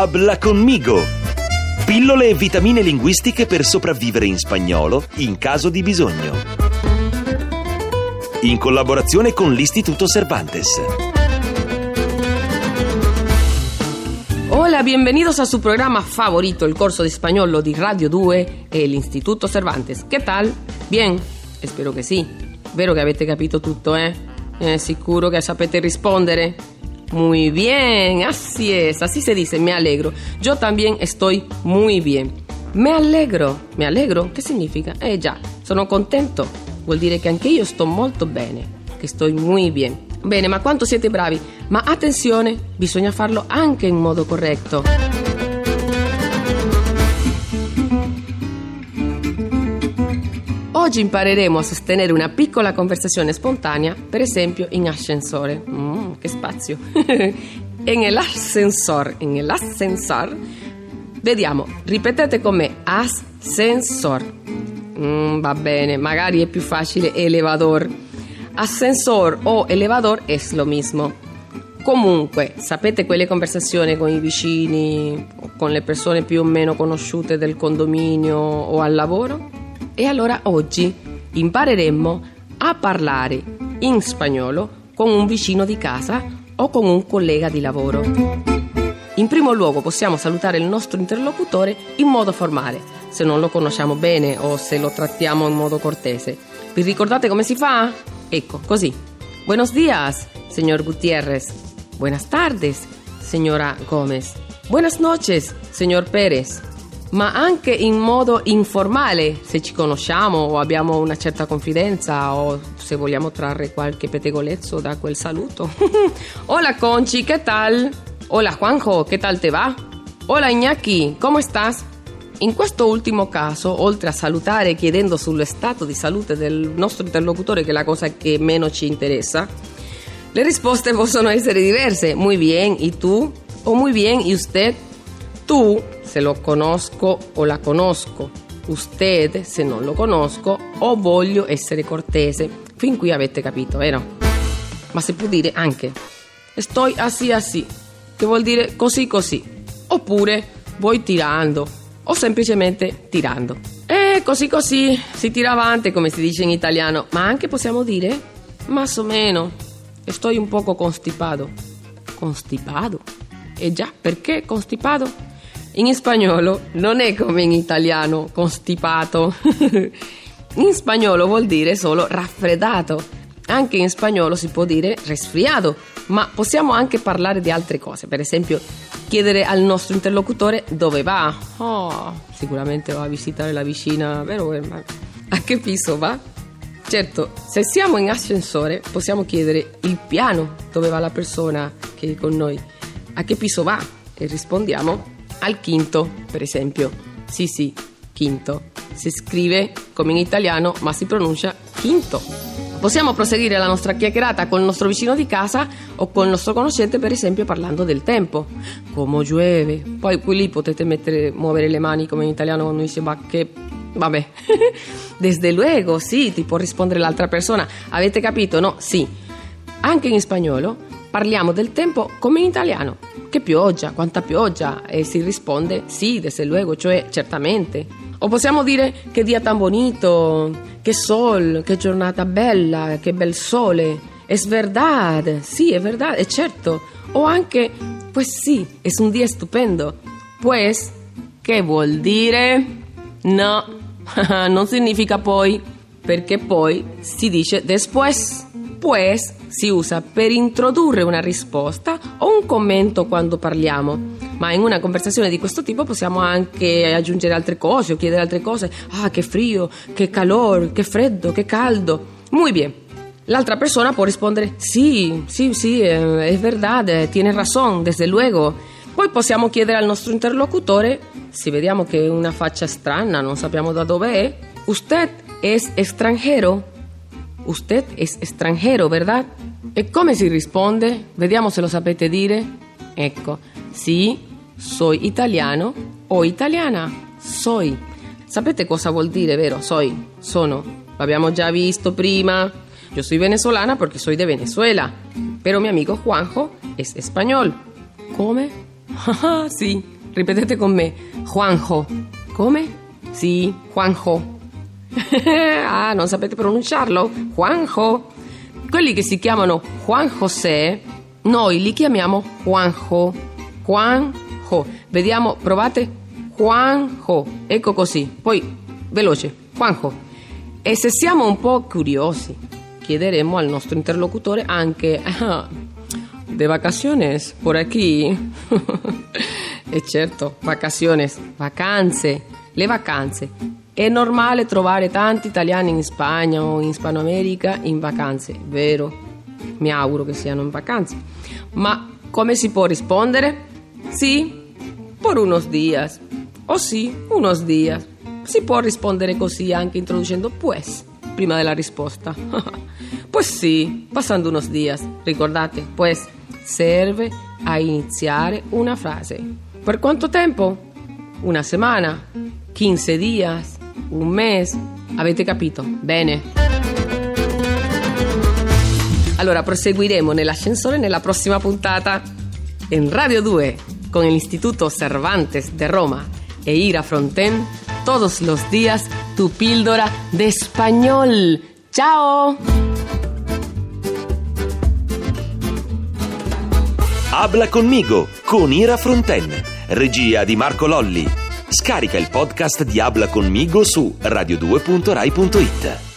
Habla conmigo. Pillole e vitamine linguistiche per sopravvivere in spagnolo in caso di bisogno. In collaborazione con l'Istituto Cervantes. Hola, bienvenidos a su programa favorito, el corso de español di Radio 2 e l'Istituto Cervantes. Che tal? Bien? Spero che sì. Vero che avete capito tutto, eh? eh sicuro che sapete rispondere? Muy bien, así es, así se dice, me alegro. Yo también estoy muy bien. Me alegro, me alegro, che significa? Eh già, sono contento, vuol dire che anche io sto molto bene, che sto muy bien. Bene, ma quanto siete bravi? Ma attenzione, bisogna farlo anche in modo corretto. Oggi impareremo a sostenere una piccola conversazione spontanea, per esempio in ascensore. Spazio! en el ascensor, en el ascensor. Vediamo, ripetete con me, ascensor. Mm, va bene, magari è più facile elevador. Ascensor o elevador è lo mismo. Comunque, sapete quelle conversazioni con i vicini, con le persone più o meno conosciute del condominio o al lavoro? E allora oggi impareremo a parlare in spagnolo con un vicino di casa o con un collega di lavoro. In primo luogo possiamo salutare il nostro interlocutore in modo formale, se non lo conosciamo bene o se lo trattiamo in modo cortese. Vi ricordate come si fa? Ecco, così. Buenos días, señor Gutiérrez. Buenas tardes, señora Gómez. Buenas noches, señor Pérez ma anche in modo informale, se ci conosciamo o abbiamo una certa confidenza o se vogliamo trarre qualche pettegolezzo da quel saluto. Hola Conchi, che tal? Hola Juanjo, che tal te va? Hola Iñaki, come estás? In questo ultimo caso, oltre a salutare chiedendo sullo stato di salute del nostro interlocutore, che è la cosa che meno ci interessa, le risposte possono essere diverse. Muy bien, ¿y tú? O muy bien, ¿y usted? Tu se lo conosco o la conosco, usted se non lo conosco o voglio essere cortese. Fin qui avete capito, vero? Ma si può dire anche estoy así así, che vuol dire così così, oppure voy tirando o semplicemente tirando. E così così si tira avanti come si dice in italiano, ma anche possiamo dire más o meno, estoy un poco constipado. Constipado? E già, perché constipado? In spagnolo non è come in italiano constipato. in spagnolo vuol dire solo raffreddato. Anche in spagnolo si può dire resfriato, ma possiamo anche parlare di altre cose. Per esempio, chiedere al nostro interlocutore dove va. Oh, sicuramente va a visitare la vicina, vero? A che piso va? Certo, se siamo in ascensore possiamo chiedere il piano dove va la persona che è con noi. A che piso va? E rispondiamo al quinto, per esempio. Sì, sì, quinto. Si scrive come in italiano, ma si pronuncia quinto. Possiamo proseguire la nostra chiacchierata con il nostro vicino di casa o con il nostro conoscente, per esempio, parlando del tempo. Come llueve. Poi qui lì potete mettere, muovere le mani come in italiano quando dice ma che... Vabbè. Desde luego, sì, ti può rispondere l'altra persona. Avete capito? No? Sì. Anche in spagnolo parliamo del tempo come in italiano. Che pioggia, quanta pioggia? E si risponde sì, desde luego, cioè certamente. O possiamo dire che dia tan bonito, che sol, che giornata bella, che bel sole. Es verdad, sì, è verdad, è certo. O anche, pues sì, es un día stupendo. Pues, che vuol dire? No, non significa poi, perché poi si dice después. Pues si usa per introdurre una risposta o un commento quando parliamo. Ma in una conversazione di questo tipo possiamo anche aggiungere altre cose o chiedere altre cose. Ah, che frio, che calore, che freddo, che caldo. Muy bien. L'altra persona può rispondere sì, sì, sì, eh, è verdad, tiene razón, desde luego. Poi possiamo chiedere al nostro interlocutore, se vediamo che è una faccia strana, non sappiamo da dove è, usted es extranjero? Usted es extranjero, ¿verdad? E come si risponde? Vediamo se lo sapete dire. Ecco, sì, soy italiano o italiana. Soy. Sapete cosa vuol dire, vero? Soy, sono. L'abbiamo già visto prima. Yo soy venezolana porque soy de Venezuela. Pero mi amigo Juanjo es español. Come? Sì, ripetete con. Juanjo. Come? Sì, Juanjo. ah, non sapete pronunciarlo? Juanjo. Quelli che si chiamano Juan José, noi li chiamiamo Juanjo. Juanjo. Vediamo, provate. Juanjo. Ecco così. Poi, veloce. Juanjo. E se siamo un po' curiosi, chiederemo al nostro interlocutore anche ah, de vacaciones por aquí. e certo, vacaciones, vacanze, le vacanze. È normale trovare tanti italiani in Spagna o in Hispanoamerica in vacanze, vero? Mi auguro che siano in vacanze. Ma come si può rispondere? Sì, por unos días. O sì, unos días. Si può rispondere così anche introducendo pues prima della risposta. pues sì, passando unos días. Ricordate, pues serve a iniziare una frase. Per quanto tempo? Una settimana? 15 días? Un mes. Avete capito? Bene. Allora proseguiremo nell'ascensore nella prossima puntata. In Radio 2, con el Instituto Cervantes de Roma e Ira Fronten, todos los días tu píldora de español. ¡Chao! Habla conmigo con Ira Fronten, regia di Marco Lolli. Scarica il podcast di Habla conmigo su radio2.rai.it.